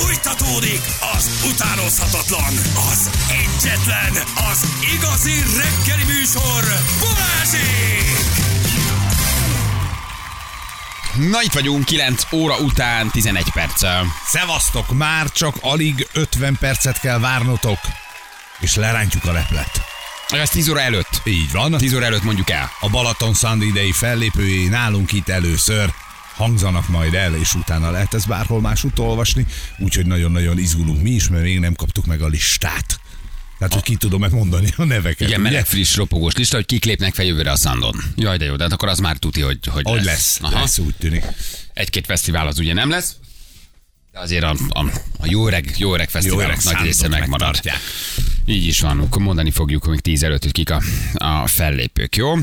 Fújtatódik az utánozhatatlan, az egyetlen, az igazi reggeli műsor, Balázsék! Na itt vagyunk, 9 óra után 11 perccel. Szevasztok, már csak alig 50 percet kell várnotok, és lerántjuk a leplet. Ez 10 óra előtt. Így van. 10 óra előtt mondjuk el. A Balaton Sound idei fellépői nálunk itt először hangzanak majd el, és utána lehet ez bárhol másút olvasni, úgyhogy nagyon-nagyon izgulunk mi is, mert még nem kaptuk meg a listát. Tehát, hogy ki tudom-e mondani a neveket. Igen, meleg friss ropogós lista, hogy kik lépnek fel jövőre a Sandon. Jaj, de jó, de hát akkor az már tuti, hogy, hogy Hogy lesz. lesz, Aha. lesz, úgy tűnik. Egy-két fesztivál az ugye nem lesz, azért a, a, a jó öreg, jó öreg fesztiválok nagy része megmarad. megtartják. Így is van, akkor mondani fogjuk még 10 előtt, hogy kik a, a fellépők, jó? Uh,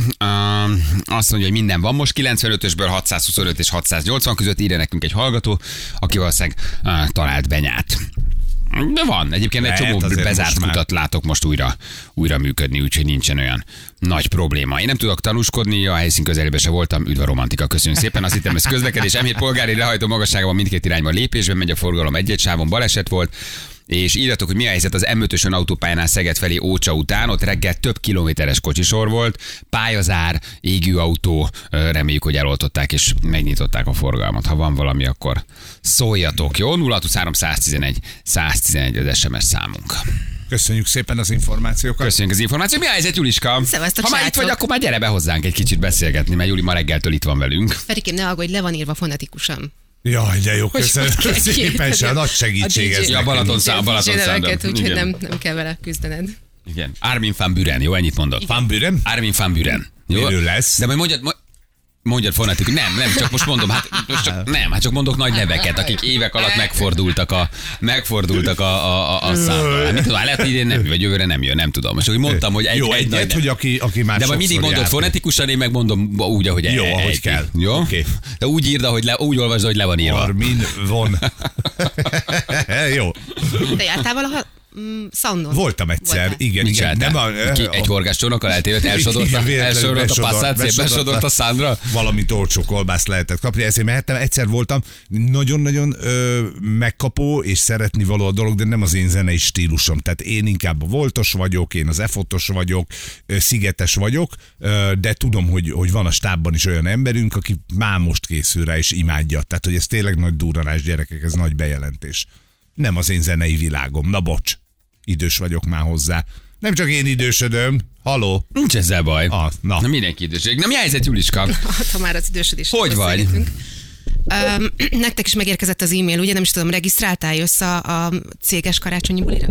azt mondja, hogy minden van most, 95-ösből 625 és 680 között írja nekünk egy hallgató, aki valószínűleg uh, talált benyát. De van, egyébként egy Lehet, csomó azért bezárt most már. kutat látok most újra, újra működni, úgyhogy nincsen olyan nagy probléma. Én nem tudok tanúskodni, a helyszín közelében se voltam, üdv a romantika, köszönjük szépen. Azt hittem, ez közlekedés, M7 polgári lehajtó magasságban mindkét irányban lépésben megy a forgalom egy sávon baleset volt, és írjatok, hogy mi a helyzet az M5-ösön autópályánál Szeged felé Ócsa után, ott reggel több kilométeres kocsisor volt, pályazár, égő autó, reméljük, hogy eloltották és megnyitották a forgalmat. Ha van valami, akkor szóljatok, jó? 0623 111 111 az SMS számunk. Köszönjük szépen az információkat. Köszönjük az információt. Mi a helyzet, Juliska? Szevasztok, Ha már itt vagy, akkor már gyere be hozzánk egy kicsit beszélgetni, mert Juli ma reggeltől itt van velünk. Ferikém, ne aggódj, le van írva fonetikusan. Jaj, de jó, köszönöm szépen, se, nagy segítség A ez Ja. Balaton szám, Balaton szám. úgyhogy nem, nem kell vele küzdened. Igen. Armin van Buren, jó, ennyit mondott. Van Bürem? Armin van Buren. Jó? Miről lesz? De majd mondjad, mo- mondjad fonetik, nem, nem, csak most mondom, hát most csak, nem, hát csak mondok nagy neveket, akik évek alatt megfordultak a, megfordultak a, a, a, a számra. Hát, mit tudom, lehet, hogy idén nem, vagy jövőre nem jön, nem tudom. Most úgy mondtam, hogy egy, Jó, egy, egyet, nagy hogy aki, aki már de majd mindig mondod járt. fonetikusan, én megmondom úgy, ahogy Jó, egy- ahogy egy- kell. Jó? Oké. De úgy írd, hogy le, úgy olvasd, hogy le van írva. Armin von. Jó. Te jártál valaha mm? Voltam egyszer, Voltál? igen, Mit igen. Nem a, Ki, egy horgászcsónakkal eltévedt, elsodort, Igen, a- elsodort a szép besodort a szándra. Valamit olcsó kolbászt lehetett kapni, ezért mehettem. Egyszer voltam, nagyon-nagyon ö, megkapó és szeretni való a dolog, de nem az én zenei stílusom. Tehát én inkább a voltos vagyok, én az efotos vagyok, ö, szigetes vagyok, ö, de tudom, hogy, hogy van a stábban is olyan emberünk, aki már most készül rá és imádja. Tehát, hogy ez tényleg nagy durranás gyerekek, ez nagy bejelentés. Nem az én zenei világom. Na bocs, idős vagyok már hozzá. Nem csak én idősödöm. Haló? Nincs ezzel baj. Ah, na. na mindenki mi a helyzet, Juliska? Hát, ha már az idősödés. Hogy vagy? Um, nektek is megérkezett az e-mail, ugye nem is tudom, regisztráltál jössz a, a céges karácsonyi bulira?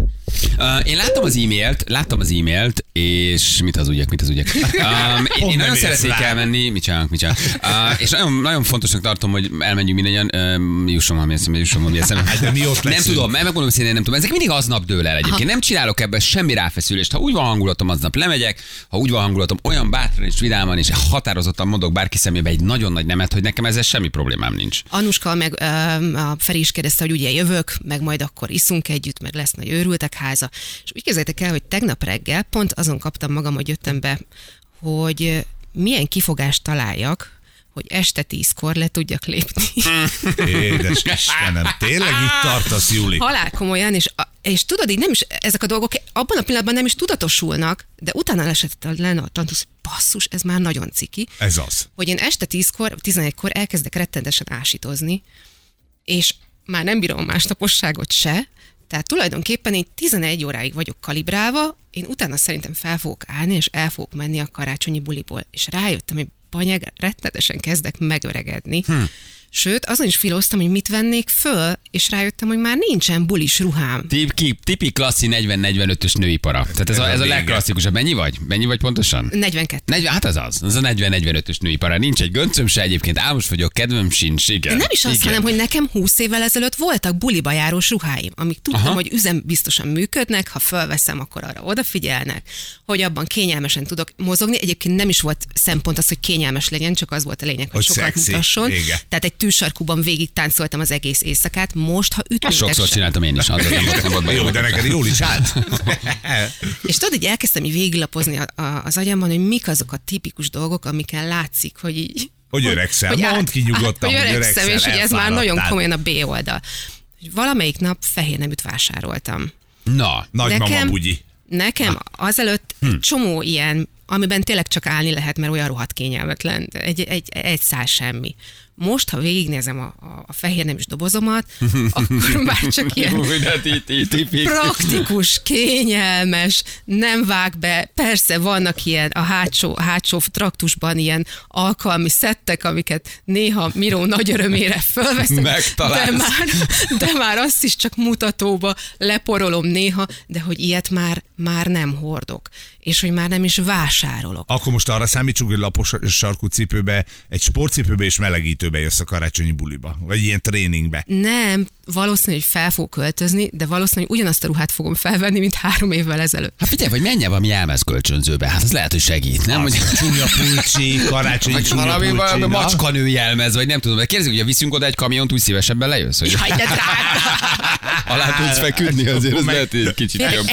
Uh, én láttam az e-mailt, láttam az e-mailt, és mit az ügyek, mit az ügyek. Um, én, én nagyon szeretnék rá. elmenni, mit csinálunk, mit csinálunk. Uh, és nagyon, nagyon fontosnak tartom, hogy elmenjünk mindannyian, um, jusson valami eszembe, jusson valami eszembe. Hát de mi ott nem leszünk? tudom, mert megmondom, hogy nem tudom. Ezek mindig aznap dől el egyébként. Nem csinálok ebben semmi ráfeszülést. Ha úgy van hangulatom, aznap lemegyek, ha úgy van hangulatom, olyan bátran és vidáman és határozottan mondok bárki szemébe egy nagyon nagy nemet, hogy nekem ezzel semmi problémám nincs. Anuska meg um, a Feri is kérdezte, hogy ugye jövök, meg majd akkor iszunk együtt, meg lesz nagy őrültek háza. És úgy képzeljétek el, hogy tegnap reggel pont azon kaptam magam, hogy jöttem be, hogy ö, milyen kifogást találjak, hogy este tízkor le tudjak lépni. Édes Istenem, tényleg itt tartasz, Juli? Halál komolyan, és, és tudod, így nem is, ezek a dolgok abban a pillanatban nem is tudatosulnak, de utána lesett lenne a tantusz, basszus, ez már nagyon ciki, Ez az. hogy én este 10-kor, 11-kor elkezdek rettentesen ásítozni, és már nem bírom a másnaposságot se, tehát tulajdonképpen én 11 óráig vagyok kalibrálva, én utána szerintem fel fogok állni, és el fogok menni a karácsonyi buliból. És rájöttem, hogy banyag, rettenetesen kezdek megöregedni. Hm. Sőt, azon is filoztam, hogy mit vennék föl, és rájöttem, hogy már nincsen bulis ruhám. Tip, ki, tipi klasszi 40-45-ös női para. Tehát ez, Ez a, ez a legklasszikusabb. Mennyi vagy? Mennyi vagy pontosan? 42. 40, hát az az, az a 40-45-ös női para. Nincs egy göncöm se egyébként, álmos vagyok, kedvem sincs, igen. De nem is azt, igen. hanem, hogy nekem 20 évvel ezelőtt voltak buliba járós ruháim, amik tudtam. Aha. hogy üzem biztosan működnek, ha fölveszem, akkor arra odafigyelnek, hogy abban kényelmesen tudok mozogni. Egyébként nem is volt szempont az, hogy kényelmes legyen, csak az volt a lényeg, hogy, Hogy sokat szexi. mutasson. Igen. Tehát egy tűsarkuban végig táncoltam az egész éjszakát, most, ha Ezt ütnétek sokszor csináltam én is, azért nem volt, nem volt. Jó, de neked jól is állt. És tudod, így elkezdtem így végiglapozni a, a, az agyamban, hogy mik azok a tipikus dolgok, amiken látszik, hogy így... Hogy öregszel. á- Mondd ki nyugodtan, hogy hogy öregszem, öregszel, és hogy ez már nagyon komolyan a B oldal. Hogy valamelyik nap fehér neműt vásároltam. Na, Nagymama bugyi. Nekem azelőtt hm. csomó ilyen, amiben tényleg csak állni lehet, mert olyan rohadt kényelmetlen, egy, egy, egy szál semmi. Most, ha végignézem a, a, a fehér neműs dobozomat, akkor már csak ilyen ti- praktikus, kényelmes, nem vág be. Persze vannak ilyen a hátsó, hátsó traktusban ilyen alkalmi szettek, amiket néha Miró nagy örömére fölveszek, Megtalálsz. de már, de már azt is csak mutatóba leporolom néha, de hogy ilyet már, már nem hordok, és hogy már nem is vásárolok. Akkor most arra számítsunk, hogy lapos sarkú cipőbe, egy sportcipőbe és melegítőbe jössz a karácsonyi buliba, vagy ilyen tréningbe. Nem, valószínű, hogy fel fog költözni, de valószínű, hogy ugyanazt a ruhát fogom felvenni, mint három évvel ezelőtt. Hát figyelj, vagy menj el valami jelmezkölcsönzőbe, hát az lehet, hogy segít, nem? Hogy, Csúnya pulcsi, karácsonyi vagy csúnya valami, pulcsi. valami macskanő jelmez, vagy nem tudom, de kérdezik, hogy viszünk oda egy kamiont, úgy szívesebben lejössz, hogy Jaj, de alá tudsz feküdni, azért az lehet, egy kicsit jobb.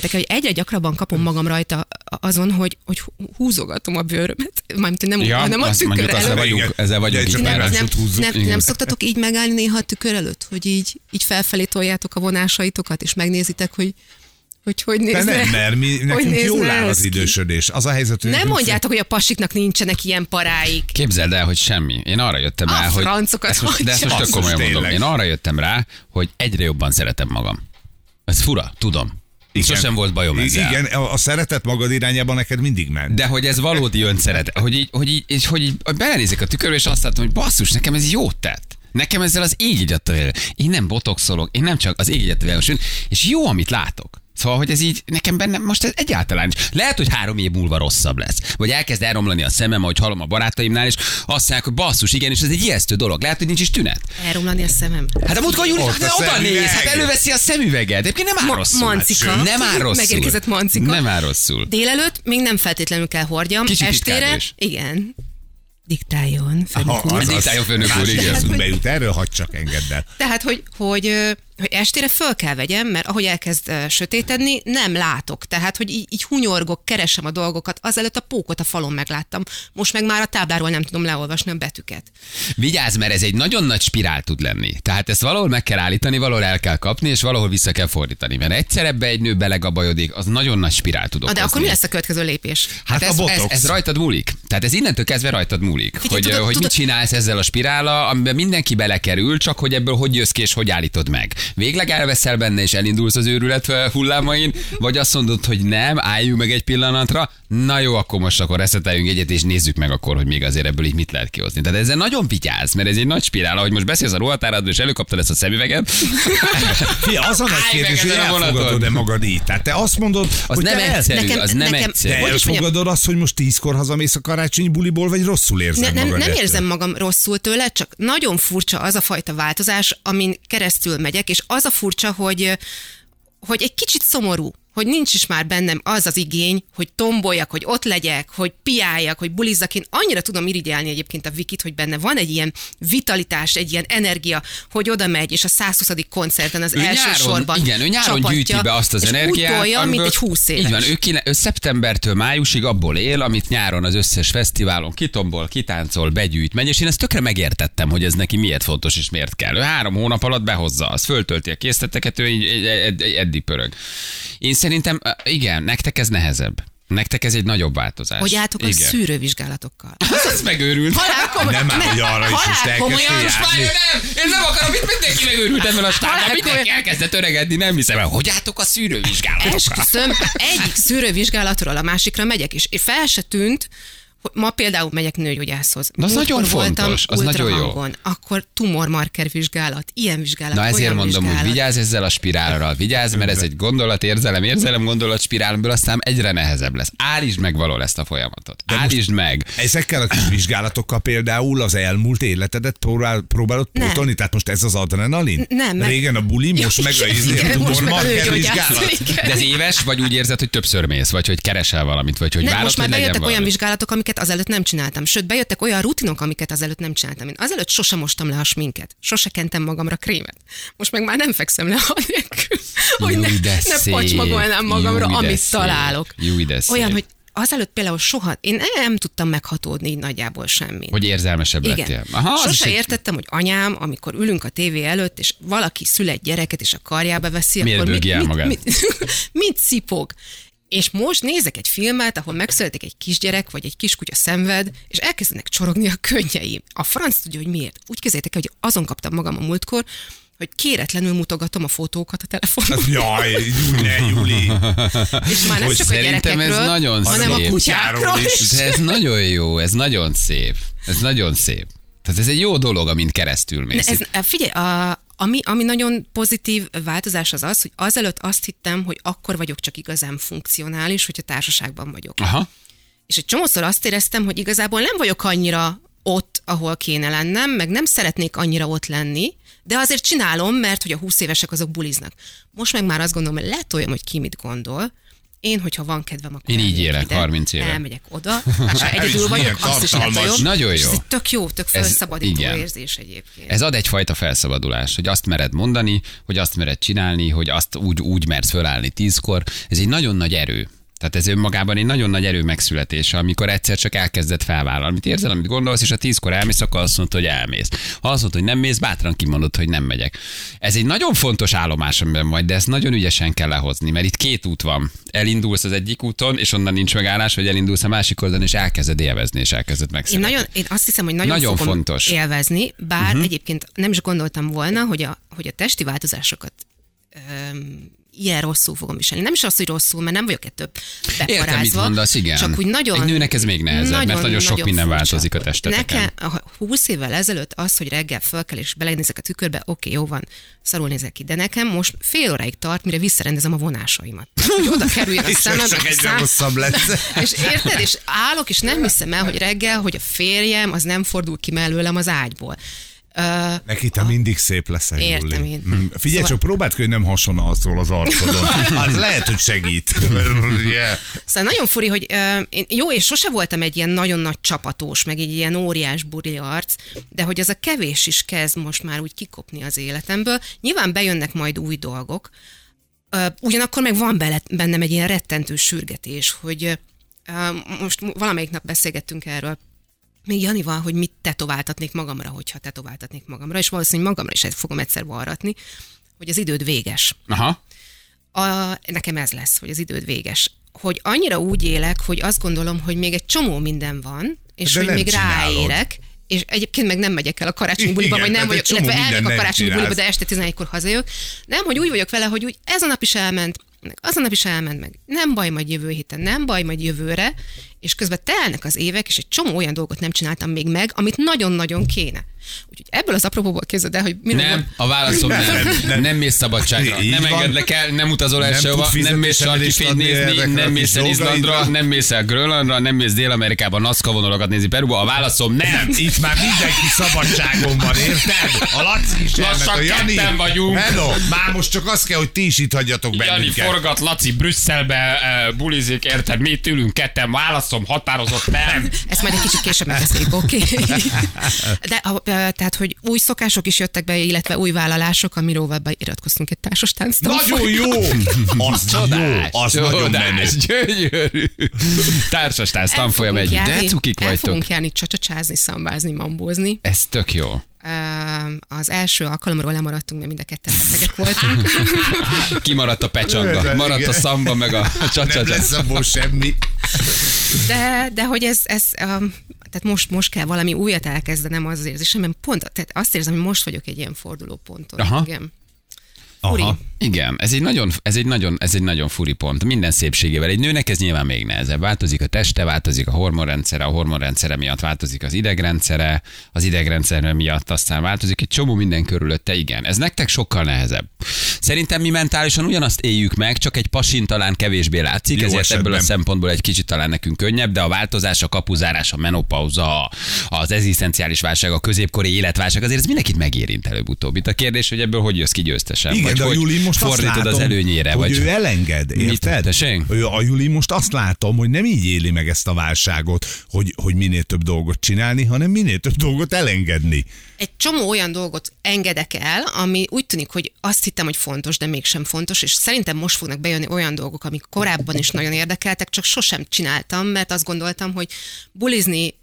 Képzeljétek el, hogy egyre gyakrabban kapom magam rajta azon, hogy, hogy húzogatom a bőrömet. Mármint nem, Ja, hanem a tükör mondjuk előtt. ezzel vagyunk, ezzel vagyunk De nem- nem, húzzuk. nem, Igen. nem szoktatok így megállni néha a tükör előtt, hogy így, így felfelé toljátok a vonásaitokat, és megnézitek, hogy hogy, hogy De nézne, nem, mert mi, nekünk jól áll az idősödés. Az a helyzet, hogy Nem mondjátok, hogy a pasiknak nincsenek ilyen paráik. Képzeld el, hogy semmi. Én arra jöttem A rá, hogy... Ezt most, de ezt most tök komolyan mondom. Én arra jöttem rá, hogy egyre jobban szeretem magam. Ez fura, tudom. Igen. Sosem volt bajom ezzel. Igen, a, a szeretet magad irányában neked mindig ment. De hogy ez valódi önszeret, hogy így, hogy így, és hogy így hogy belenézek a tükörbe, és azt látom, hogy basszus, nekem ez jót tett. Nekem ezzel az ég Én nem botoxolok, én nem csak az ég és jó, amit látok. Szóval, hogy ez így nekem bennem most ez egyáltalán is. Lehet, hogy három év múlva rosszabb lesz. Vagy elkezd elromlani a szemem, ahogy hallom a barátaimnál, és azt mondják, hogy basszus, igen, és ez egy ijesztő dolog. Lehet, hogy nincs is tünet. Elromlani a szemem. Hát a múltkor Júli, a oda néz, hát előveszi a szemüveget. Egyébként nem áll Ma- rosszul. mancika. Nem áll rosszul. Megérkezett mancika. Nem áll rosszul. Délelőtt még nem feltétlenül kell hordjam. Kicsit Estére, igen. Diktáljon, főnök úr. diktáljon, főnök úr, igen. Eszünkbe jut, erről hagyd csak engedd el. Tehát, hogy, hogy, hogy estére föl kell vegyem, mert ahogy elkezd sötétedni, nem látok. Tehát, hogy így, így hunyorgok, keresem a dolgokat. Azelőtt a pókot a falon megláttam. Most meg már a tábláról nem tudom leolvasni a betűket. Vigyázz, mert ez egy nagyon nagy spirál tud lenni. Tehát ezt valahol meg kell állítani, valahol el kell kapni, és valahol vissza kell fordítani. Mert egyszer ebbe egy nő belegabajodik, az nagyon nagy spirál tud okozni. de akkor mi lesz a következő lépés? Hát, Hát a ez, ez, ez, rajtad múlik. Tehát ez innentől kezdve rajtad múlik. Figyelj, hogy, tudod- hogy tudod- mit csinálsz ezzel a spirállal, amiben mindenki belekerül, csak hogy ebből hogy jössz ki és hogy állítod meg. Végleg elveszel benne és elindulsz az őrület hullámain, vagy azt mondod, hogy nem, álljunk meg egy pillanatra, na jó, akkor most akkor reszeteljünk egyet, és nézzük meg akkor, hogy még azért ebből így mit lehet kihozni. Tehát ezzel nagyon vigyázz, mert ez egy nagy spirál, ahogy most beszélsz a ruhatáradról, és előkaptad ezt a szemüveget. Fia, az a nagy kérdés, hogy elfogadod-e magad így. Tehát te azt mondod, Az hogy nem egyszerű, Nekem- az nem nekem- egyszerű. De Hogy elfogadod azt, hogy most tízkor hazamész a karácsonyi buliból, vagy rosszul érzed Ne, nem, magad nem érzem magam rosszul tőle, csak nagyon furcsa az a fajta változás, amin keresztül megyek, és az a furcsa, hogy, hogy egy kicsit szomorú, hogy nincs is már bennem az az igény, hogy tomboljak, hogy ott legyek, hogy piáljak, hogy bulizzak. Én annyira tudom irigyelni egyébként a Vikit, hogy benne van egy ilyen vitalitás, egy ilyen energia, hogy oda megy, és a 120. koncerten az Ő első nyáron, sorban igen, ő nyáron csapatja, gyűjti be azt az és energiát. Úgy tolja, mint amiből- egy 20 éves. Így van, ő, kine, ő szeptembertől májusig abból él, amit nyáron az összes fesztiválon kitombol, kitáncol, begyűjt, megy, és én ezt tökre megértettem, hogy ez neki miért fontos és miért kell. Ő három hónap alatt behozza, az föltölti a készleteket, ő így, ed, eddig pörög. Én szerintem, igen, nektek ez nehezebb. Nektek ez egy nagyobb változás. Hogy álltok a igen. szűrővizsgálatokkal. Ez megőrült. Halál komoly- Nem áll, hogy arra is most komolyan, Most már nem! Én nem akarom, itt mindenki megőrült ebből a stábban. Halál Mindenki elkezdett öregedni, nem hiszem el. Hogy álltok a szűrővizsgálatra? Esküszöm, egyik szűrővizsgálatról a másikra megyek, és fel se tűnt, ma például megyek nőgyógyászhoz. Na, az Múltkor nagyon fontos, az nagyon jó. Akkor tumormarker vizsgálat, ilyen vizsgálat, Na ezért olyan mondom, vizsgálat. hogy vigyázz ezzel a spirálral, vigyázz, mert ez egy gondolat, érzelem, érzelem, gondolat spirálból aztán egyre nehezebb lesz. Állítsd meg való ezt a folyamatot. Állítsd meg. Ezekkel a kis vizsgálatokkal például az elmúlt életedet próbál, próbálod pótolni? Tehát most ez az adrenalin? Nem, meg- Régen a buli, most meg a, izé, tumormarker vizsgálat. De ez éves, vagy úgy érzed, hogy többször mész, vagy hogy keresel valamit, vagy hogy Nem, most már bejöttek olyan vizsgálatok, amiket azelőtt nem csináltam. Sőt, bejöttek olyan rutinok, amiket azelőtt nem csináltam. Én azelőtt sosem mostam le a sminket. Sose kentem magamra krémet. Most meg már nem fekszem le anélkül, hogy ne, ne pacsmagolnám magamra, de amit szép. találok. De szép. Olyan, hogy azelőtt például soha, én nem tudtam meghatódni így nagyjából semmit. Hogy érzelmesebb Igen. lettél. Aha, Sose egy- értettem, hogy anyám, amikor ülünk a tévé előtt, és valaki szül egy gyereket, és a karjába veszi, Miért akkor mit, magát? mit, mit, mit szipog. És most nézek egy filmet, ahol megszületik egy kisgyerek, vagy egy kiskutya szenved, és elkezdenek csorogni a könnyeim. A franc tudja, hogy miért. Úgy képzeljétek el, hogy azon kaptam magam a múltkor, hogy kéretlenül mutogatom a fotókat a telefonon. Jaj, Júli, ne, Júli. És már nem Hogy csak a szerintem ez gyerekekről, nagyon hanem a szép. kutyákról Kutyáról is. De ez nagyon jó, ez nagyon szép. Ez nagyon szép. Tehát ez egy jó dolog, amint keresztül mész. Ez, figyelj, a, ami, ami nagyon pozitív változás az az, hogy azelőtt azt hittem, hogy akkor vagyok csak igazán funkcionális, hogyha társaságban vagyok. Aha. És egy csomószor azt éreztem, hogy igazából nem vagyok annyira ott, ahol kéne lennem, meg nem szeretnék annyira ott lenni, de azért csinálom, mert hogy a 20 évesek azok buliznak. Most meg már azt gondolom, hogy letoljam, hogy ki mit gondol. Én, hogyha van kedvem, akkor Én így elmegyek élek, ide, 30 éve. Elmegyek oda, és ha egyedül vagyok, azt is letolom. Nagyon És jó. Ez egy tök jó, tök Ez- felszabadító igen. érzés egyébként. Ez ad egyfajta felszabadulás, hogy azt mered mondani, hogy azt mered csinálni, hogy azt úgy, úgy mersz fölállni tízkor. Ez egy nagyon nagy erő. Tehát ez önmagában egy nagyon nagy erő megszületése, amikor egyszer csak elkezded felvállalni. Amit érzel, amit gondolsz, és a tízkor elmész, akkor azt mondod, hogy elmész. Ha azt mondod, hogy nem mész, bátran kimondod, hogy nem megyek. Ez egy nagyon fontos állomás, amiben vagy, de ezt nagyon ügyesen kell lehozni, mert itt két út van. Elindulsz az egyik úton, és onnan nincs megállás, vagy elindulsz a másik oldalon, és elkezded élvezni, és elkezded Én, megszeretni. nagyon, én azt hiszem, hogy nagyon, Nagyon fontos. Élvezni, bár uh-huh. egyébként nem is gondoltam volna, hogy a, hogy a testi változásokat öm, ilyen rosszul fogom viselni. Nem is az, hogy rosszul, mert nem vagyok ettől beparázva. Értem, mit mondasz, igen. Csak úgy nagyon... Egy nőnek ez még nehezebb, mert nagyon sok minden furcsa. változik a testeteken. Nekem a 20 évvel ezelőtt az, hogy reggel fölkel és belenézek a tükörbe, oké, jó van, szarul nézek ki, de nekem most fél óráig tart, mire visszarendezem a vonásaimat. Hogy oda kerüljön a szemem, csak egyre rosszabb lesz. és érted, és állok, és nem hiszem el, hogy reggel, hogy a férjem az nem fordul ki mellőlem az ágyból. Uh, Neki te mindig szép leszel, Értem Júli. én. Mm. Figyelj, Szóval- csak próbáld ki, hogy nem hasonlózol az arcodon. Az lehet, hogy segít. yeah. Szóval nagyon furi, hogy uh, én, jó, és sose voltam egy ilyen nagyon nagy csapatós, meg egy ilyen óriás buri arc, de hogy az a kevés is kezd most már úgy kikopni az életemből. Nyilván bejönnek majd új dolgok, uh, ugyanakkor meg van bele, bennem egy ilyen rettentő sürgetés, hogy uh, most valamelyik nap beszélgettünk erről, még Janival, hogy mit tetováltatnék magamra, hogyha tetováltatnék magamra, és valószínűleg magamra is fogom egyszer varratni, hogy az időd véges. Aha. A, nekem ez lesz, hogy az időd véges. Hogy annyira úgy élek, hogy azt gondolom, hogy még egy csomó minden van, és De hogy még csinálod. ráérek, és egyébként meg nem megyek el a karácsonyi buliba, Igen, vagy nem vagyok, illetve elmegyek a karácsonyi buliba, de este 11-kor hazajövök. Nem, hogy úgy vagyok vele, hogy úgy ez a nap is elment, az a nap is elment meg. Nem baj, majd jövő héten, nem baj, majd jövőre, és közben telnek az évek, és egy csomó olyan dolgot nem csináltam még meg, amit nagyon-nagyon kéne. Úgyhogy ebből az apropóból képzeld el, hogy mire Nem, a válaszom nem. Nem, Nem, nem. nem mész szabadságra, Így nem van. engedlek el, nem utazol el Nem sehova, nem mész sarki fizetésemelést fényt adni nézni, nem mész el Izlandra, nem mész el Grönlandra, nem mész Dél-Amerikába NASCA vonalokat nézni Peruba. A válaszom nem. Nem, itt már mindenki szabadságon van, érted? A Laci is elment, Lassan a Jani. vagyunk. Hello, már most csak az kell, hogy ti is itt hagyjatok Jani bennünket. Forgat, Laci Brüsszelbe uh, bulizik, érted? Mi ülünk ketten, válaszom határozott nem. Ezt majd egy kicsit később megbeszéljük, oké? Okay? De a, ö, tehát, hogy új szokások is jöttek be, illetve új vállalások, amiről beiratkoztunk egy társas tánc Nagyon jó! Az Csodás, jó, az nagyon menő. gyönyörű. Társas tánc tanfolyam egy, de cukik el vagytok. fogunk járni csacsacsázni, szambázni, mambózni. Ez tök jó. Az első alkalomról lemaradtunk, mert mind a ketten betegek voltunk. Kimaradt a pecsanga, maradt a szamba, meg a Nem csacsacsa. lesz abból semmi. De, de hogy ez, ez tehát most, most kell valami újat elkezdenem az érzésem, mert pont, tehát azt érzem, hogy most vagyok egy ilyen fordulóponton. Aha. Igen. Furi. Aha. Igen, ez egy, nagyon, ez, egy nagyon, ez egy nagyon furi pont. Minden szépségével. Egy nőnek ez nyilván még nehezebb. Változik a teste, változik a hormonrendszere, a hormonrendszere miatt változik az idegrendszere, az idegrendszere miatt aztán változik egy csomó minden körülötte. Igen, ez nektek sokkal nehezebb. Szerintem mi mentálisan ugyanazt éljük meg, csak egy pasin talán kevésbé látszik, Jó ezért esetben. ebből a szempontból egy kicsit talán nekünk könnyebb, de a változás, a kapuzárás, a menopauza, az egzisztenciális válság, a középkori életválság, azért ez mindenkit megérint előbb-utóbb. Itt a kérdés, hogy ebből hogy jössz ki győztesen. Igen, vagy de a hogy Juli most azt fordítod látom, az előnyére. hogy vagy ő elenged, érted? Ő, a Juli most azt látom, hogy nem így éli meg ezt a válságot, hogy, hogy minél több dolgot csinálni, hanem minél több dolgot elengedni. Egy csomó olyan dolgot engedek el, ami úgy tűnik, hogy azt hittem, hogy fontos, de mégsem fontos, és szerintem most fognak bejönni olyan dolgok, amik korábban is nagyon érdekeltek, csak sosem csináltam, mert azt gondoltam, hogy bulizni,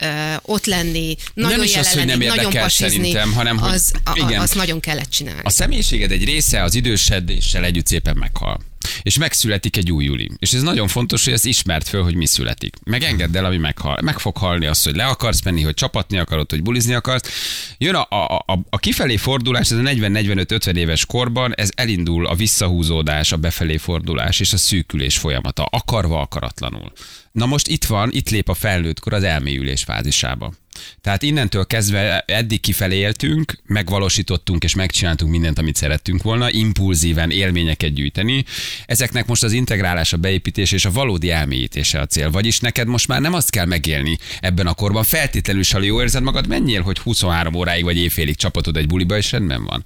ott lenni, nagyon is az, hogy nem lenni, nagyon érdekel pasizni, szerintem, hanem hogy- az, a, igen. az nagyon kellett csinálni. A személyiséged egy része az idősedéssel együtt szépen meghal. És megszületik egy új Juli. És ez nagyon fontos, hogy ezt ismert föl, hogy mi születik. Meg engedd el, ami meghal. Meg fog halni az, hogy le akarsz menni, hogy csapatni akarod, hogy bulizni akarsz. Jön a, a, a, a kifelé fordulás, ez a 40-45-50 éves korban, ez elindul a visszahúzódás, a befelé fordulás és a szűkülés folyamata, akarva akaratlanul. Na most itt van, itt lép a felnőttkor az elmélyülés fázisába. Tehát innentől kezdve eddig kifelé éltünk, megvalósítottunk és megcsináltunk mindent, amit szerettünk volna, impulzíven élményeket gyűjteni. Ezeknek most az integrálása, beépítés és a valódi elmélyítése a cél. Vagyis neked most már nem azt kell megélni ebben a korban, feltétlenül ha jól érzed magad, menjél, hogy 23 óráig vagy éjfélig csapatod egy buliba, és rendben van.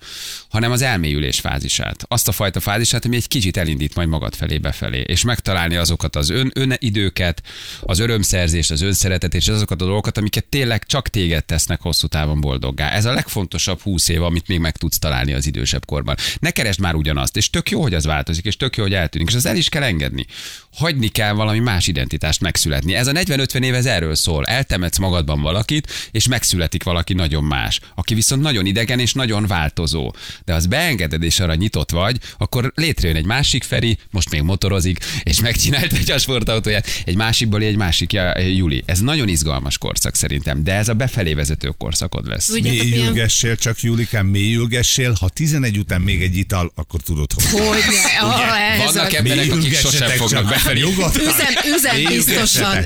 Hanem az elmélyülés fázisát. Azt a fajta fázisát, ami egy kicsit elindít majd magad felé befelé, és megtalálni azokat az ön, ön időket, az örömszerzést, az önszeretet, és azokat a dolgokat, amiket tényleg csak téged tesznek hosszú távon boldoggá. Ez a legfontosabb 20 év, amit még meg tudsz találni az idősebb korban. Ne keresd már ugyanazt, és tök jó, hogy az változik, és tök jó, hogy eltűnik, és az el is kell engedni. Hagyni kell valami más identitást megszületni. Ez a 40-50 év ez erről szól. Eltemetsz magadban valakit, és megszületik valaki nagyon más, aki viszont nagyon idegen és nagyon változó. De az beengeded és arra nyitott vagy, akkor létrejön egy másik Feri, most még motorozik, és megcsinált egy a sportautóját, egy másikból egy másik Juli. Ez nagyon izgalmas korszak szerintem, de ez a befelé vezető korszakod lesz. Mélyülgessél, csak Julikán, mélyülgessél. Ha 11 után még egy ital, akkor tudod, hogy. hogy ne, ez Vannak a- emberek, akik sosem fognak befelé. Üzem, üzem biztosan.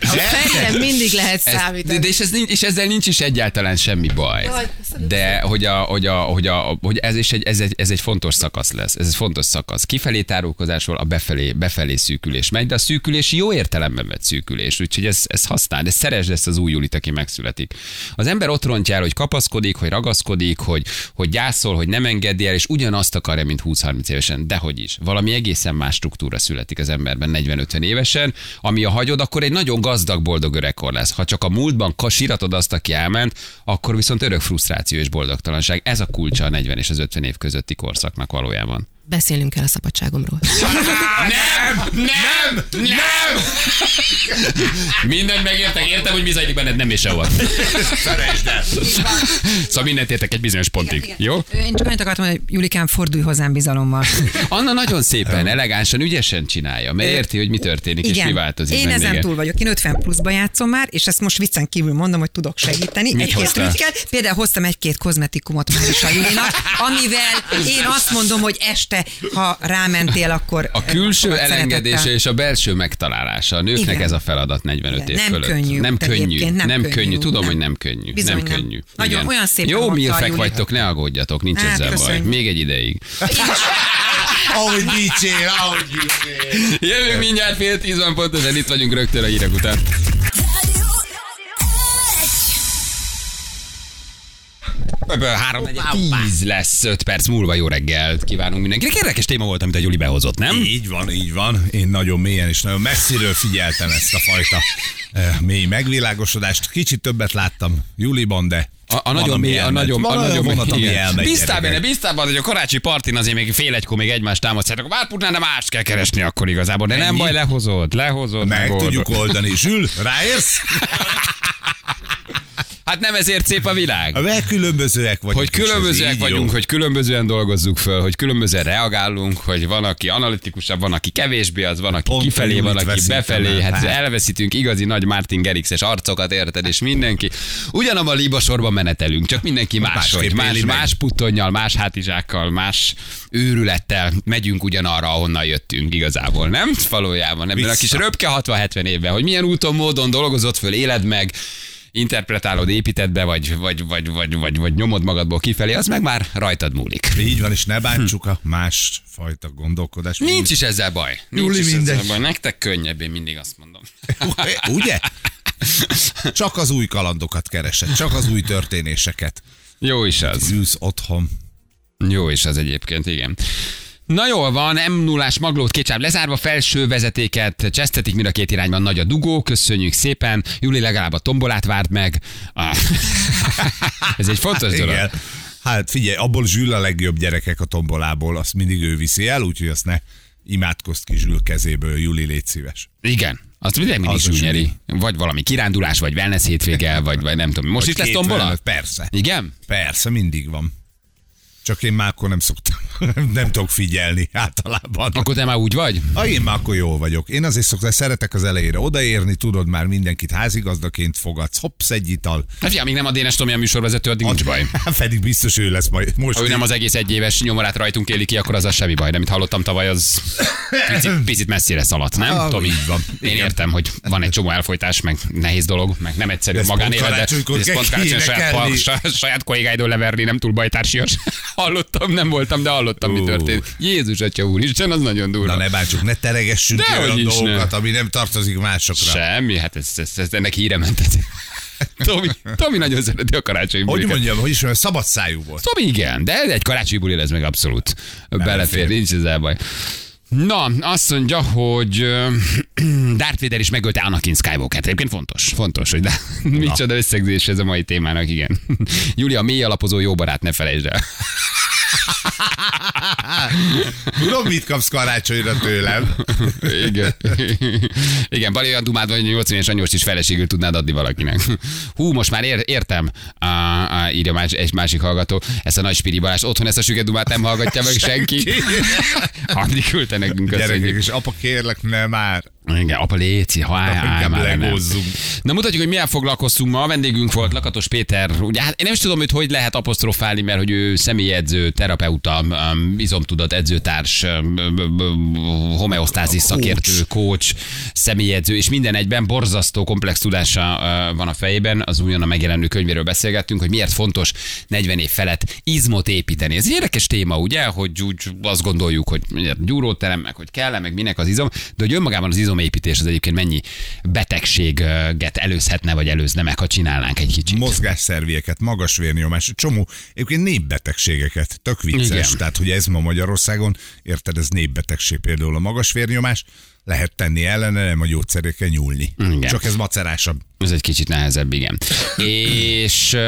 A mindig lehet Ez, de, számítani. de és, ez és ezzel nincs is egyáltalán semmi baj. De hogy, a, hogy, a, hogy, a, hogy ez, is egy, ez, egy, ez egy fontos szakasz lesz. Ez egy fontos szakasz. Kifelé tárulkozásról a befelé, befelé szűkülés megy, de a szűkülés jó értelemben vett szűkülés. Úgyhogy ez, ez használ, de szeresd ezt az új Julit, aki megszületik. Az ember ott rontja el, hogy kapaszkodik, hogy ragaszkodik, hogy, hogy gyászol, hogy nem engedi el, és ugyanazt akarja, mint 20-30 évesen. Dehogy is. Valami egészen más struktúra születik az emberben 40-50 évesen, ami a hagyod, akkor egy nagyon gazdag, boldog öregkor lesz. Ha csak a múltban kasiratod azt, aki elment, akkor viszont örök frusztráció és boldogtalanság. Ez a kulcsa a 40 és az 50 év közötti korszaknak valójában. Beszélünk el a szabadságomról. Nem! Nem! Nem! Mindent megértek, értem, hogy mi zajlik benned, nem és sehova. Felejtsd el. Szóval mindent értek egy bizonyos pontig. Jó? Én csak annyit akartam, hogy Julikán fordulj hozzám bizalommal. Anna nagyon szépen, elegánsan, ügyesen csinálja, mert érti, hogy mi történik és mi változik. Én benned. ezen túl vagyok. Én 50 pluszba játszom már, és ezt most viccen kívül mondom, hogy tudok segíteni. Mit Egy-két trükkel. Például hoztam egy-két kozmetikumot már is a Julinak, amivel én azt mondom, hogy este, ha rámentél, akkor A külső fogad elengedése szeretettel. és a belső megtalálása. A nőknek Igen. ez a feladat 45 év Nem fölött. könnyű, Nem könnyű. nem nem könnyű, könnyű. Tudom, nem. hogy nem könnyű. Bizony nem nem. könnyű. Nagyon Igen. olyan szépen Jó milfek vagytok, ne aggódjatok, nincs Hát, ezzel baj. köszönjük. Még egy ideig. Ahogy dicsér, ahogy dicsér. Jövünk mindjárt fél tíz van pontosan, itt vagyunk rögtön a hírek után. Ebből három tíz lesz, öt perc múlva jó reggelt kívánunk mindenkinek. Érdekes téma volt, amit a Gyuri behozott, nem? Így van, így van. Én nagyon mélyen és nagyon messziről figyeltem ezt a fajta eh, mély megvilágosodást. Kicsit többet láttam Juliban, de A, a nagyon mély, a nagyon, a nagyon vonat, ami igen. elmegy. Bíztál gyerekek. benne, bíztál benne, hogy a karácsi partin azért még fél egykor még egymást támadszátok. A Várputnál nem mást kell keresni akkor igazából, de nem Ennyi? baj, lehozod, lehozod. Meg megoldod. tudjuk oldani. Zsül, ráérsz? Hát nem ezért szép a világ. Mert különbözőek vagyunk. Hogy különbözőek vagyunk, jó. hogy különbözően dolgozzuk föl, hogy különbözően reagálunk, hogy van, aki analitikusabb, van, aki kevésbé, az van, aki Pont kifelé, van, aki befelé. el. Hát Hát. elveszítünk igazi nagy Martin Gerixes arcokat, érted, és mindenki. Ugyanabban a libasorban menetelünk, csak mindenki máshogy. Más, meg. más puttonnyal, más hátizsákkal, más őrülettel megyünk ugyanarra, ahonnan jöttünk igazából, nem? Valójában ebben a Vissza. kis röpke 60-70 évben, hogy milyen úton, módon dolgozott föl, éled meg, interpretálod, építed be, vagy, vagy, vagy, vagy, vagy, vagy nyomod magadból kifelé, az meg már rajtad múlik. Így van, és ne bántsuk a más fajta gondolkodást. Nincs is ezzel baj. Nincs Júli, is ezzel mindegy. baj. Nektek könnyebb, én mindig azt mondom. Ugye? Csak az új kalandokat keresed, csak az új történéseket. Jó is az. Ülsz otthon. Jó is az egyébként, igen. Na jól van, m 0 maglót két sáv lezárva, felső vezetéket csesztetik, mind a két irányban nagy a dugó, köszönjük szépen. Júli legalább a tombolát várt meg. Ah. Ez egy fontos dolog. Igen. Hát figyelj, abból Zsül a legjobb gyerekek a tombolából, azt mindig ő viszi el, úgyhogy azt ne imádkozz ki Zsül kezéből, Juli, légy szíves. Igen. Azt mindig mindig Az nyeri. Vagy valami kirándulás, vagy wellness hétvége, vagy, vagy nem tudom. Most Vagy is lesz tombola? Persze. Igen? Persze, mindig van. Csak én már akkor nem szoktam, nem tudok figyelni általában. Akkor te már úgy vagy? Ah, én már akkor jól vagyok. Én azért szoktam, szeretek az elejére odaérni, tudod már mindenkit házigazdaként fogadsz, hopsz egy ital. Hát figyelj, amíg nem a Dénes Tomi a műsorvezető, addig nincs baj. Hát pedig biztos ő lesz majd. Most Ha ő nem az egész egyéves nyomorát rajtunk éli ki, akkor az a semmi baj. De amit hallottam tavaly, az picit, picit messzire szaladt, nem? Ah, Tomi, így van. Én Igen. értem, hogy van egy csomó elfolytás, meg nehéz dolog, meg nem egyszerű magánélet, de ez pont saját, saját kollégáidól leverni, nem túl bajtársias. Hallottam, nem voltam, de hallottam, mi Ú. történt. Jézus, atya úristen, az nagyon durva. Na ne bántsuk, ne teregessünk Dehogy olyan is ne. dolgokat, ami nem tartozik másokra. Semmi, hát ez, ez, ez ennek híre mentet. Tomi, Tomi nagyon szereti a karácsonyi Hogy bulikat. mondjam, hogy is olyan szabad szájú volt. Tomi igen, de egy karácsonyi buli ez meg abszolút belefér, nincs ezzel baj. Na, azt mondja, hogy Darth Vader is megölte Anakin Skywalker-t. Egyébként fontos, fontos, hogy de, micsoda összegzés ez a mai témának, igen. Júlia, mély alapozó jó barát, ne felejtsd el. Tudom, mit kapsz karácsonyra tőlem. Igen. Igen, Bali olyan dumád, hogy 80 éves anyóst is feleségül tudnád adni valakinek. Hú, most már ér, értem, á, á, írja más, egy másik hallgató, ezt a nagy spiri Balázs. Otthon ezt a süket dumát nem hallgatja meg senki. Addig küldte nekünk Gyerekek, és apa kérlek, ne már. Igen, apa léci, ha állj, nem. Na mutatjuk, hogy milyen foglalkoztunk ma. A vendégünk volt Lakatos Péter. Ugye, hát én nem is tudom, hogy hogy lehet apostrofálni, mert hogy ő személyedző, terapeuta, um, izomtudat edzőtárs, um, um, homeosztázis szakértő, coach, személyedző, és minden egyben borzasztó komplex tudása uh, van a fejében. Az újonnan megjelenő könyvéről beszélgettünk, hogy miért fontos 40 év felett izmot építeni. Ez egy érdekes téma, ugye, hogy úgy azt gondoljuk, hogy gyúróterem, meg hogy kell meg minek az izom, de hogy önmagában az izomépítés az egyébként mennyi betegséget előzhetne, vagy előzne meg, ha csinálnánk egy kicsit. Mozgásszervieket, magas vérnyomás, csomó egyébként népbetegségeket. Tök vicces. Igen. Tehát, hogy ez ma Magyarországon, érted, ez népbetegség például a magas vérnyomás, lehet tenni ellene, nem a gyógyszerekkel nyúlni. Igen. Csak ez macerásabb. Ez egy kicsit nehezebb, igen. és uh,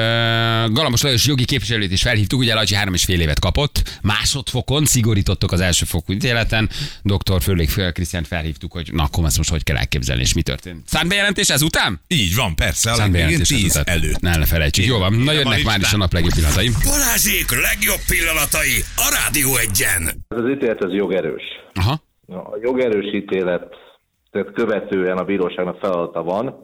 Galamos Lajos jogi képviselőt is felhívtuk, ugye Lajcsi három és fél évet kapott, másodfokon szigorítottok az első fokú ítéleten, doktor Főlék Krisztiánt felhívtuk, hogy na akkor ezt most hogy kell elképzelni, és mi történt. Szánbejelentés ezután? Így van, persze, a legvégén Szánbejelentés 10 ezután. előtt. Ne lefelejtsük. Jó van, na Írja jönnek már is a nap legjobb pillanatai. Balázsék legjobb pillanatai a Rádió egyen. Ez az ítélet ez jogerős. Aha. A jogerős ítélet tehát követően a bíróságnak feladata van,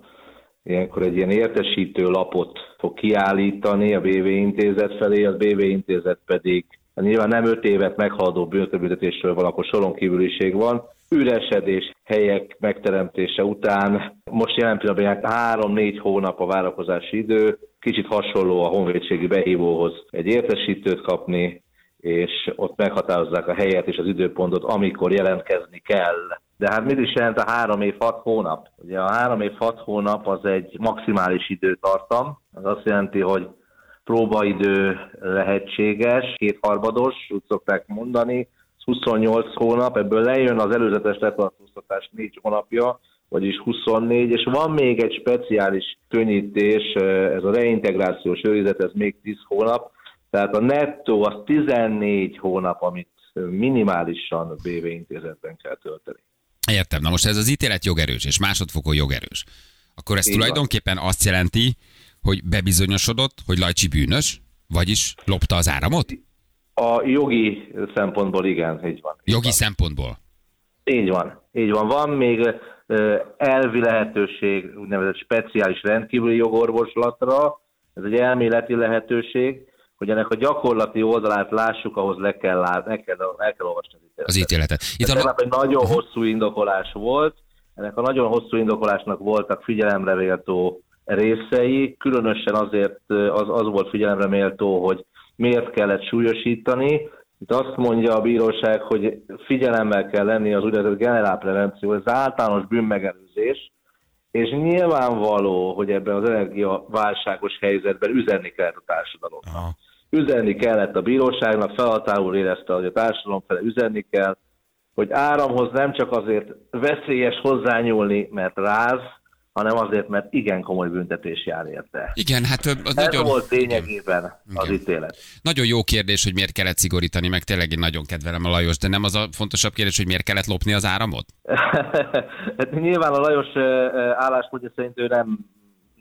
ilyenkor egy ilyen értesítő lapot fog kiállítani a BV intézet felé, az BV intézet pedig hát nyilván nem öt évet meghaladó büntetésről van, akkor soron kívüliség van. Üresedés helyek megteremtése után most jelen pillanatban három-négy hónap a várakozási idő, kicsit hasonló a honvédségi behívóhoz egy értesítőt kapni, és ott meghatározzák a helyet és az időpontot, amikor jelentkezni kell. De hát mit is jelent a három év hat hónap? Ugye a három év hat hónap az egy maximális időtartam. Az azt jelenti, hogy próbaidő lehetséges, kétharmados, úgy szokták mondani, 28 hónap, ebből lejön az előzetes letartóztatás 4 hónapja, vagyis 24, és van még egy speciális könnyítés, ez a reintegrációs őrizet, ez még 10 hónap, tehát a nettó az 14 hónap, amit minimálisan BV intézetben kell tölteni. Értem. Na most ez az ítélet jogerős, és másodfokon jogerős. Akkor ez Így van. tulajdonképpen azt jelenti, hogy bebizonyosodott, hogy Lajcsi bűnös, vagyis lopta az áramot? A jogi szempontból igen, így van. Így Jogi van. szempontból. Így van. Így van. Van még elvi lehetőség, úgynevezett speciális rendkívüli jogorvoslatra, ez egy elméleti lehetőség, hogy ennek a gyakorlati oldalát lássuk, ahhoz le kell, lát, le kell, el kell olvasni az ítéletet. Az ítéletet. Itt Ez a, egy nagyon hosszú indokolás volt, ennek a nagyon hosszú indokolásnak voltak figyelemre méltó részei, különösen azért az, az volt figyelemre méltó, hogy miért kellett súlyosítani. Itt azt mondja a bíróság, hogy figyelemmel kell lenni az úgynevezett generálprevenció, ez általános bűnmegelőzés, és nyilvánvaló, hogy ebben az energiaválságos helyzetben üzenni kell a társadalom. Üzenni kellett a bíróságnak, feladatául érezte, hogy a társadalom fele üzenni kell, hogy áramhoz nem csak azért veszélyes hozzányúlni, mert ráz, hanem azért, mert igen komoly büntetés jár érte. Igen, hát az Ez nagyon, volt lényegében az Igen. ítélet. nagyon jó kérdés, hogy miért kellett szigorítani, meg tényleg én nagyon kedvelem a Lajos, de nem az a fontosabb kérdés, hogy miért kellett lopni az áramot? hát nyilván a Lajos álláspontja szerint ő nem,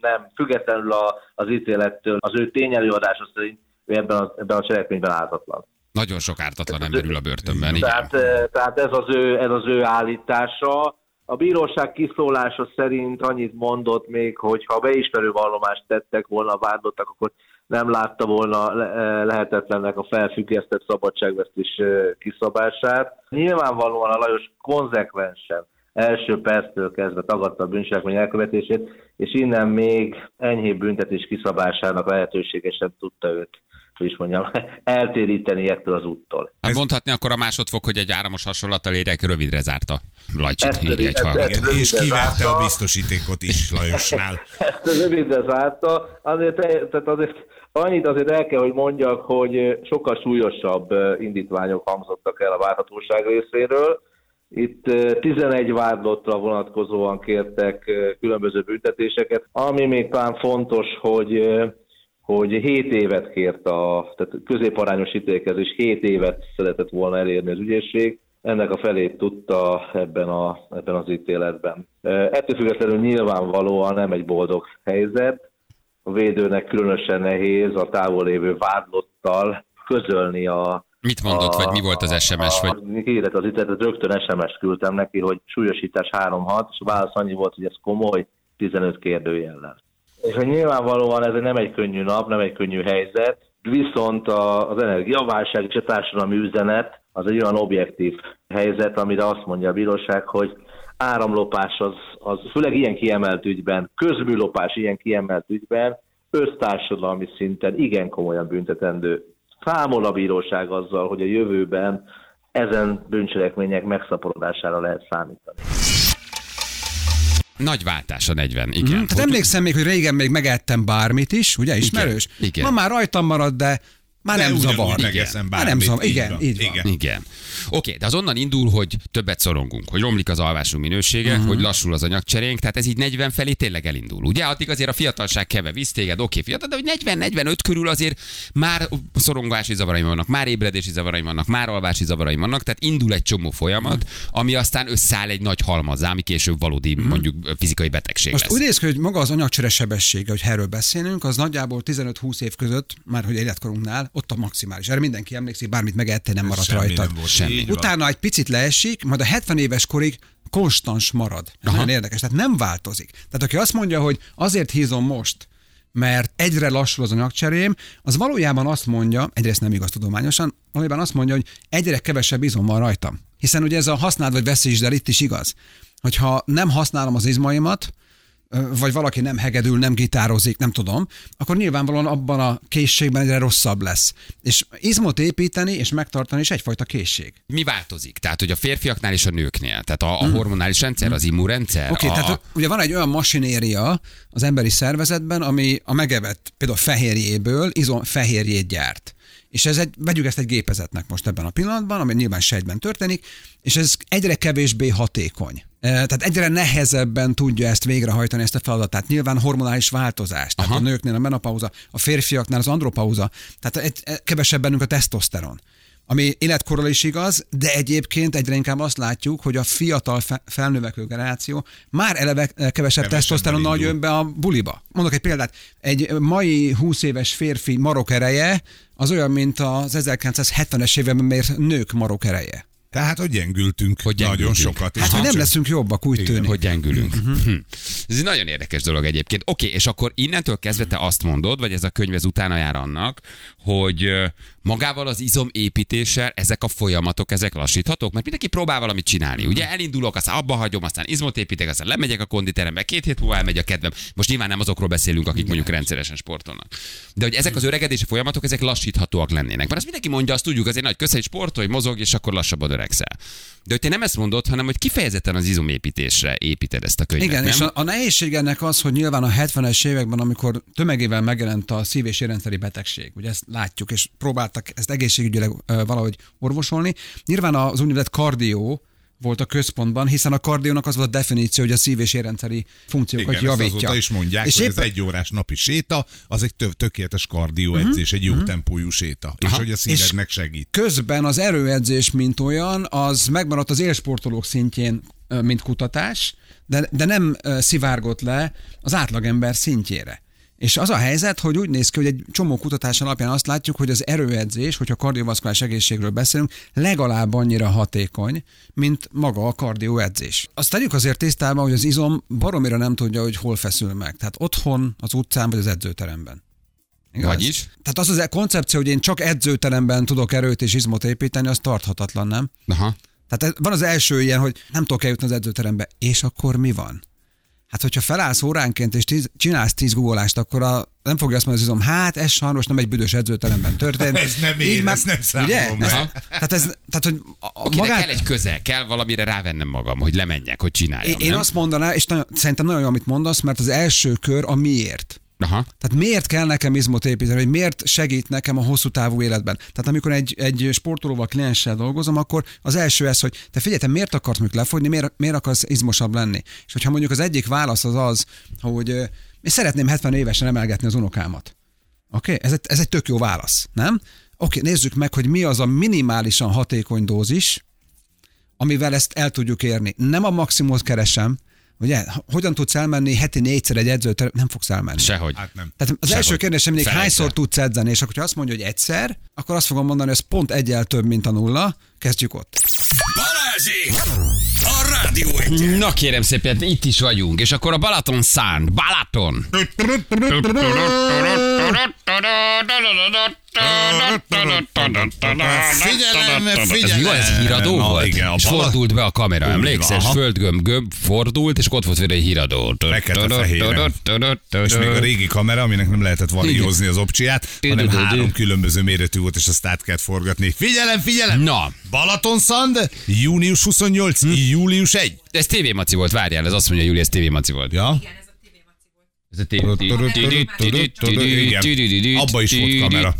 nem függetlenül a, az ítélettől, az ő tényelőadása szerint ebben a, ebben a cselekményben ártatlan. Nagyon sok ártatlan ember ül a börtönben, igen. Tehát, ö, tehát ez, az ő, ez az ő állítása. A bíróság kiszólása szerint annyit mondott még, hogy ha beismerő vallomást tettek volna a vádlottak, akkor nem látta volna ö, lehetetlennek a felfüggesztett szabadságvesztés ö, kiszabását. Nyilvánvalóan a Lajos konzekvensen első perctől kezdve tagadta a bűncselekmény elkövetését, és innen még enyhébb büntetés kiszabásának lehetősége sem tudta őt, hogy is mondjam, eltéríteni ettől az úttól. Hát mondhatni akkor a másodfok, hogy egy áramos hasonlattal érjek, rövidre zárta. Lajcsit írja egy hallgató. és kiverte a biztosítékot is Lajosnál. Ezt rövidre zárta. Azért, tehát azért annyit azért el kell, hogy mondjak, hogy sokkal súlyosabb indítványok hangzottak el a várhatóság részéről. Itt 11 vádlottra vonatkozóan kértek különböző büntetéseket, ami még talán fontos, hogy hogy 7 évet kért a, tehát középarányos ítélkezés 7 évet szeretett volna elérni az ügyészség, ennek a felét tudta ebben, a, ebben az ítéletben. Ettől függetlenül nyilvánvalóan nem egy boldog helyzet, a védőnek különösen nehéz a távol lévő vádlottal közölni a... Mit mondott, vagy mi volt az SMS, vagy A, kiírek az ítéletet, rögtön SMS-t küldtem neki, hogy súlyosítás 3-6, és a válasz annyi volt, hogy ez komoly, 15 kérdőjellel. És hogy nyilvánvalóan ez nem egy könnyű nap, nem egy könnyű helyzet, viszont a, az energiaválság és a társadalmi üzenet az egy olyan objektív helyzet, amire azt mondja a bíróság, hogy áramlopás az, az főleg ilyen kiemelt ügyben, közműlopás ilyen kiemelt ügyben, össztársadalmi szinten igen komolyan büntetendő. Számol a bíróság azzal, hogy a jövőben ezen bűncselekmények megszaporodására lehet számítani. Nagy váltás a 40, igen. Mhm, Tehát emlékszem még, hogy régen még megettem bármit is, ugye, ismerős? igen. Ma már rajtam marad, de már De nem zavar. megeszem Már nem zavar. így Igen, van, így van. igen. Igen. Oké, de az onnan indul, hogy többet szorongunk, hogy romlik az alvásunk minősége, uh-huh. hogy lassul az anyagcserénk, tehát ez így 40 felé tényleg elindul. Ugye, addig azért a fiatalság keve visz téged, oké, fiatal, de hogy 40-45 körül azért már szorongási zavaraim vannak, már ébredési zavaraim vannak, már alvási zavaraim vannak, tehát indul egy csomó folyamat, ami aztán összeáll egy nagy halmazzá, ami később valódi mondjuk fizikai betegség. Most lesz. úgy néz ki, hogy maga az anyagcsere sebessége, hogy erről beszélünk, az nagyjából 15-20 év között, már hogy életkorunknál, ott a maximális. Erre mindenki emlékszik, bármit megettél, nem maradt Semmi rajtad. nem volt. Semmi. Utána egy picit leesik, majd a 70 éves korig konstans marad. Ez nagyon érdekes, tehát nem változik. Tehát aki azt mondja, hogy azért hízom most, mert egyre lassul az anyagcserém, az valójában azt mondja, egyrészt nem igaz tudományosan, valójában azt mondja, hogy egyre kevesebb izom van rajtam. Hiszen ugye ez a használd vagy veszítsd el itt is igaz. Hogyha nem használom az izmaimat, vagy valaki nem hegedül, nem gitározik, nem tudom, akkor nyilvánvalóan abban a készségben egyre rosszabb lesz. És izmot építeni és megtartani is egyfajta készség. Mi változik? Tehát, hogy a férfiaknál és a nőknél, tehát a, a hormonális rendszer, az immunrendszer, Mhm. Oké, okay, a, tehát ugye van egy olyan masinéria az emberi szervezetben, ami a megevett például fehérjéből izom fehérjét gyárt. És ez egy, vegyük ezt egy gépezetnek most ebben a pillanatban, ami nyilván sejtben történik, és ez egyre kevésbé hatékony. E, Tehát egyre nehezebben tudja ezt végrehajtani, ezt a feladatát. Nyilván hormonális változás. Tehát Aha. a nőknél a menopauza, a férfiaknál az andropauza. Tehát egy, egy- kevesebb bennünk a tesztoszteron. Ami életkorral is igaz, de egyébként egyre inkább azt látjuk, hogy a fiatal fe- felnövekvő generáció már eleve kevesebb Kevesebben tesztoszteronnal indul. jön be a buliba. Mondok egy példát. Egy mai 20 éves férfi marok ereje az olyan, mint az 1970-es években mért nők marok ereje. Tehát, hogy gyengültünk Hogy nagyon gyengültünk. sokat. és Hát, hogy nem leszünk jobbak, úgy Igen, tűnik. hogy gyengülünk. Hm. Ez egy nagyon érdekes dolog egyébként. Oké, és akkor innentől kezdve te azt mondod, vagy ez a könyv ez utána jár annak, hogy magával az izom építéssel ezek a folyamatok, ezek lassíthatók, mert mindenki próbál valamit csinálni. Ugye elindulok, aztán abba hagyom, aztán izmot építek, aztán lemegyek a konditerembe, két hét múlva elmegy a kedvem. Most nyilván nem azokról beszélünk, akik mondjuk rendszeresen sportolnak. De hogy ezek az öregedési folyamatok, ezek lassíthatóak lennének. Mert azt mindenki mondja, azt tudjuk, azért nagy kösze, hogy sportolj, mozog, és akkor lassabban öregszel. De hogy te nem ezt mondod, hanem hogy kifejezetten az izomépítésre építed ezt a könyvet. Igen, nem? és a, a nehézség ennek az, hogy nyilván a 70-es években, amikor tömegével megjelent a szív- és érrendszeri betegség, ugye ezt látjuk, és próbáltak ezt egészségügyileg valahogy orvosolni, nyilván az úgynevezett kardió, volt a központban, hiszen a kardiónak az volt a definíció, hogy a szív- és érrendszeri funkciókat Igen, javítja. azóta is mondják, és hogy éppen, az egy órás napi séta, az egy tök, tökéletes kardioedzés, egy jó tempójú séta, és hogy a szívednek segít. közben az erőedzés, mint olyan, az megmaradt az élsportolók szintjén, mint kutatás, de, de nem szivárgott le az átlagember szintjére. És az a helyzet, hogy úgy néz ki, hogy egy csomó kutatás alapján azt látjuk, hogy az erőedzés, hogyha kardiovaszkuláris egészségről beszélünk, legalább annyira hatékony, mint maga a kardioedzés. Azt tegyük azért tisztában, hogy az izom baromira nem tudja, hogy hol feszül meg. Tehát otthon, az utcán vagy az edzőteremben. Igaz? Vagyis? Tehát az az a koncepció, hogy én csak edzőteremben tudok erőt és izmot építeni, az tarthatatlan, nem? Aha. Tehát van az első ilyen, hogy nem tudok eljutni az edzőterembe, és akkor mi van? Hát, hogyha felállsz óránként és tíz, csinálsz tíz guggolást, akkor a, nem fogja azt mondani az izom, hát ez sajnos nem egy büdös edzőteremben történt. Ez nem én, Így már- ezt nem számolom ugye? be. Tehát, ez, tehát, hogy a, Oké, de kell egy közel, kell valamire rávennem magam, hogy lemenjek, hogy csináljam, én, én azt mondanám, és nagyon, szerintem nagyon jó, amit mondasz, mert az első kör a miért. Aha. Tehát miért kell nekem izmot építeni, hogy miért segít nekem a hosszú távú életben? Tehát amikor egy, egy sportolóval, klienssel dolgozom, akkor az első ez, hogy te figyelj, te miért akarsz mondjuk lefogyni, miért, miért akarsz izmosabb lenni? És hogyha mondjuk az egyik válasz az az, hogy én szeretném 70 évesen emelgetni az unokámat. Oké? Okay? Ez, egy, ez egy tök jó válasz, nem? Oké, okay, nézzük meg, hogy mi az a minimálisan hatékony dózis, amivel ezt el tudjuk érni. Nem a maximumot keresem, ugye? Hogyan tudsz elmenni heti négyszer egy edzőt, nem fogsz elmenni. Sehogy. Hát nem. Tehát az első Sehogy. kérdésem mindig, Felejtsd hányszor tudsz edzeni, és akkor ha azt mondja, hogy egyszer, akkor azt fogom mondani, hogy ez pont egyel több, mint a nulla, kezdjük ott. Balázsi! A Rádió Egyen! Na kérem szépen, itt is vagyunk, és akkor a Balaton Sound, Balaton. Figyelem, Ez figyelem! jó, ez híradó Na, volt? Igen, a és fordult be a kamera, Úgy emlékszel? van, földgömb gömb fordult, és ott volt félre egy híradó. És még a régi kamera, aminek nem lehetett variózni az opcsiát, hanem három különböző méretű volt, és azt át kellett forgatni. Figyelem, figyelem! Na. Balaton Sand, június 28, július 1. Ez TV Maci volt, várjál, ez azt mondja, Júli, ez TV Maci volt. Ja? Ez a. Abba is volt kamera.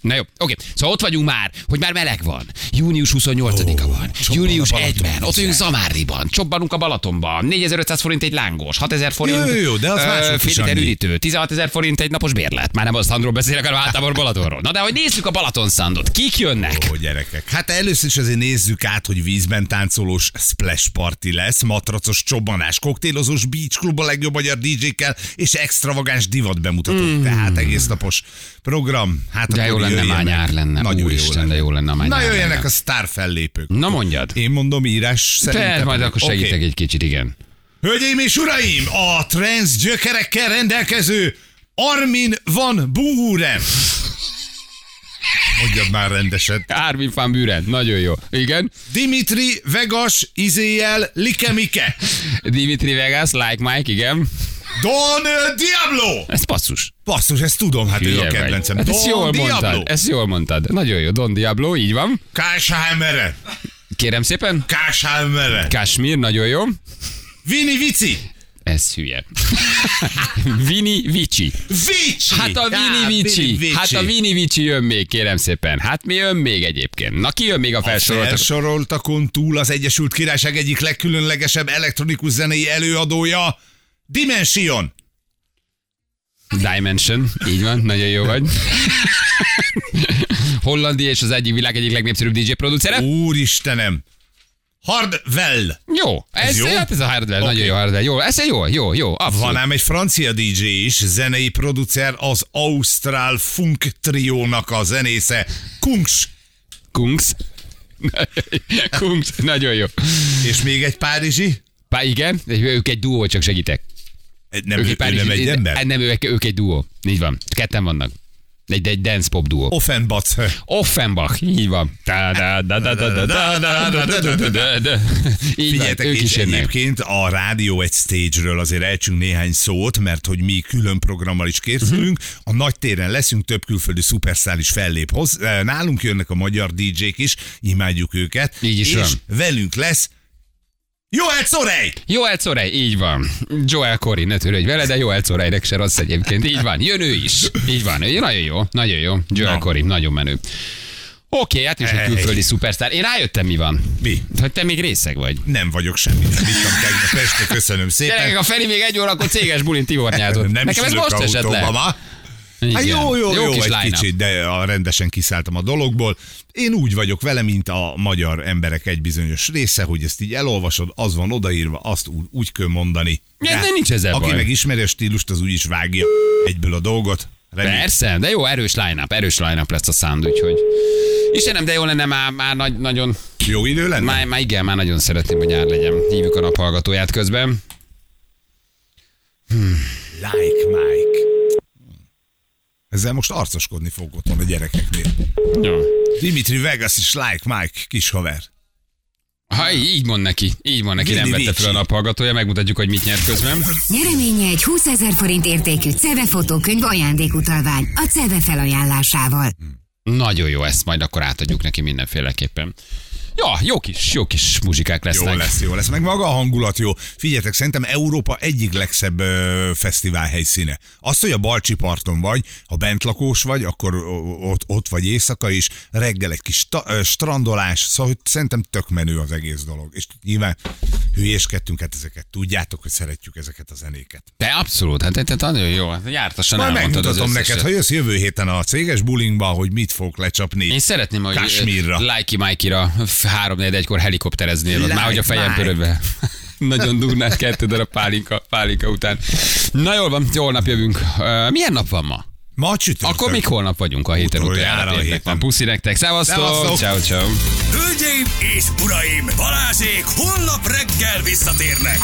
Na jó, oké. Szóval ott vagyunk már, hogy már meleg van. Június 28-a van. Balaton 1-ben. Ott vagyunk Zamáriban. Csobbanunk a Balatonban. 4500 forint egy lángos. 6000 forint. Jó, jó, de az mások fél is liter annyi. üdítő. 16 ezer forint egy napos bérlet. Már nem az Szandról beszélek, hanem általában Balatonról. Na de hogy nézzük a Balaton Sandot. Kik jönnek? Ó, gyerekek. Hát először is azért nézzük át, hogy vízben táncolós splash party lesz, matracos csobbanás, koktélozós beach klub a legjobb magyar DJ-kkel, és extravagáns divat bemutató. Mm. Tehát egész napos program. Hát De jó lenne, már nyár lenne. Nagyon Úristen, jó lenne. de jó lenne, már Na jöjjenek lenne. a sztár fellépők. Na mondjad. Én mondom írás Te, szerintem. majd akkor segítek egy kicsit, igen. Hölgyeim és uraim, a trans gyökerekkel rendelkező Armin van Buuren. Mondjad már rendesen. Armin van Buren, nagyon jó. Igen. Dimitri Vegas izéjel Likemike. Dimitri Vegas, like Mike, igen. Don Diablo. Ez passzus. Basszus, ezt tudom, hát ő Hülye a vagy. kedvencem. Hát ezt jól Diablo. mondtad. Ezt jól mondtad. Nagyon jó. Don Diablo, így van. Káshámere. Kérem szépen. Káshámere. Kashmir, nagyon jó. Vini Vici. Ez hülye. Vini Vici. Vici. Hát a Vini Vici. Hát a Vini Vici jön még, kérem szépen. Hát mi jön még egyébként? Na ki jön még a A felsoroltak? felsoroltakon túl az Egyesült Királyság egyik legkülönlegesebb elektronikus zenei előadója, Dimension. Dimension, így van, nagyon jó vagy. Hollandia és az egyik világ egyik legnépszerűbb DJ producere. Úristenem. Hardwell. Jó, ez, Ez jó? Hát ez a hardware, Oké. nagyon jó hardware. Jó, ez jó, jó, jó, abszolút. Van ám egy francia DJ is, zenei producer, az Austral Funk triónak a zenésze, Kungs. Kungs. Kungs, nagyon jó. És még egy párizsi. Pá, igen, ők egy duó, csak segítek. Nem, ők ő, ő nem egy ember? Nem, ők, ők egy duó. Így van. Ketten vannak. Egy, egy dance pop duó. Offenbach. Offenbach, így van. Figyeljetek, ők is egyébként a rádió egy stage-ről azért elcsünk néhány szót, mert hogy mi külön programmal is készülünk, a nagy téren leszünk, több külföldi szuperszál is fellép hoz. Nálunk jönnek a magyar DJ-k is, imádjuk őket. Így is és velünk lesz Joel Szorej! Joel Corej, így van. Joel Corey, ne törődj vele, de Joel Corejnek se rossz egyébként. Így van, jön ő is. Így van, ő nagyon jó, nagyon jó. Joel Na. Corey, nagyon menő. Oké, hát is egy külföldi szupersztár. Én rájöttem, mi van. Mi? Hogy te még részeg vagy. Nem vagyok semmi. Nem ittam tegnap este, köszönöm Gyerekek, szépen. a Feri még egy órakor céges bulin tivornyázott. Nem Nekem ez most esett le. ma. Igen. Hát jó, jó, jó, kis egy line-up. kicsit, de a rendesen kiszálltam a dologból. Én úgy vagyok vele, mint a magyar emberek egy bizonyos része, hogy ezt így elolvasod, az van odaírva, azt úgy, úgy kell mondani. Ja, de nincs ezzel Aki baj. meg ismeri a stílust, az úgy is vágja egyből a dolgot. Remélem. Persze, de jó, erős line-up, erős line-up lesz a sound, úgyhogy... Istenem, de jó lenne már, már nagy, nagyon... Jó idő lenne? Már, már igen, már nagyon szeretném, hogy nyár legyen. Hívjuk a naphallgatóját közben. Like Mike. Ezzel most arcoskodni fog otthon a gyerekeknél. Jó. Dimitri Vegas is Like Mike, kis haver. Ha így így mond neki, így mond neki, nem Vili vette fel a naphallgatója, megmutatjuk, hogy mit nyert közben. Nyereménye egy 20 ezer forint értékű CEVE fotókönyv ajándékutalvány a CEVE felajánlásával. Nagyon jó, ezt majd akkor átadjuk neki mindenféleképpen. Ja, jó kis, jó kis muzsikák Jó lesznek. lesz, jó lesz. Meg maga a hangulat jó. Figyeljetek, szerintem Európa egyik legszebb ö, fesztivál helyszíne. Az, hogy a Balcsi parton vagy, ha bentlakós vagy, akkor ott, ott vagy éjszaka is, reggel egy kis ta, ö, strandolás, szóval hogy szerintem tök menő az egész dolog. És nyilván hülyéskedtünk, hát ezeket tudjátok, hogy szeretjük ezeket a zenéket. De abszolút, hát tehát nagyon jó. Hát Jártasan az megmutatom neked, ha jössz jövő héten a céges bulingba, hogy mit fogok lecsapni. Én szeretném, hogy Kashmirra. Lájki Májkira három egykor helikoptereznél, ott már hogy a fejem Like pörödve. Nagyon durnás kettő darab pálinka, pálinka után. Na jól van, holnap jövünk. Uh, milyen nap van ma? Ma csütörtök. Akkor még holnap vagyunk a héten Utoljára a héten. van. Puszi nektek! Szevasztok! Ciao, ciao. Hölgyeim és uraim, Balázsék holnap reggel visszatérnek.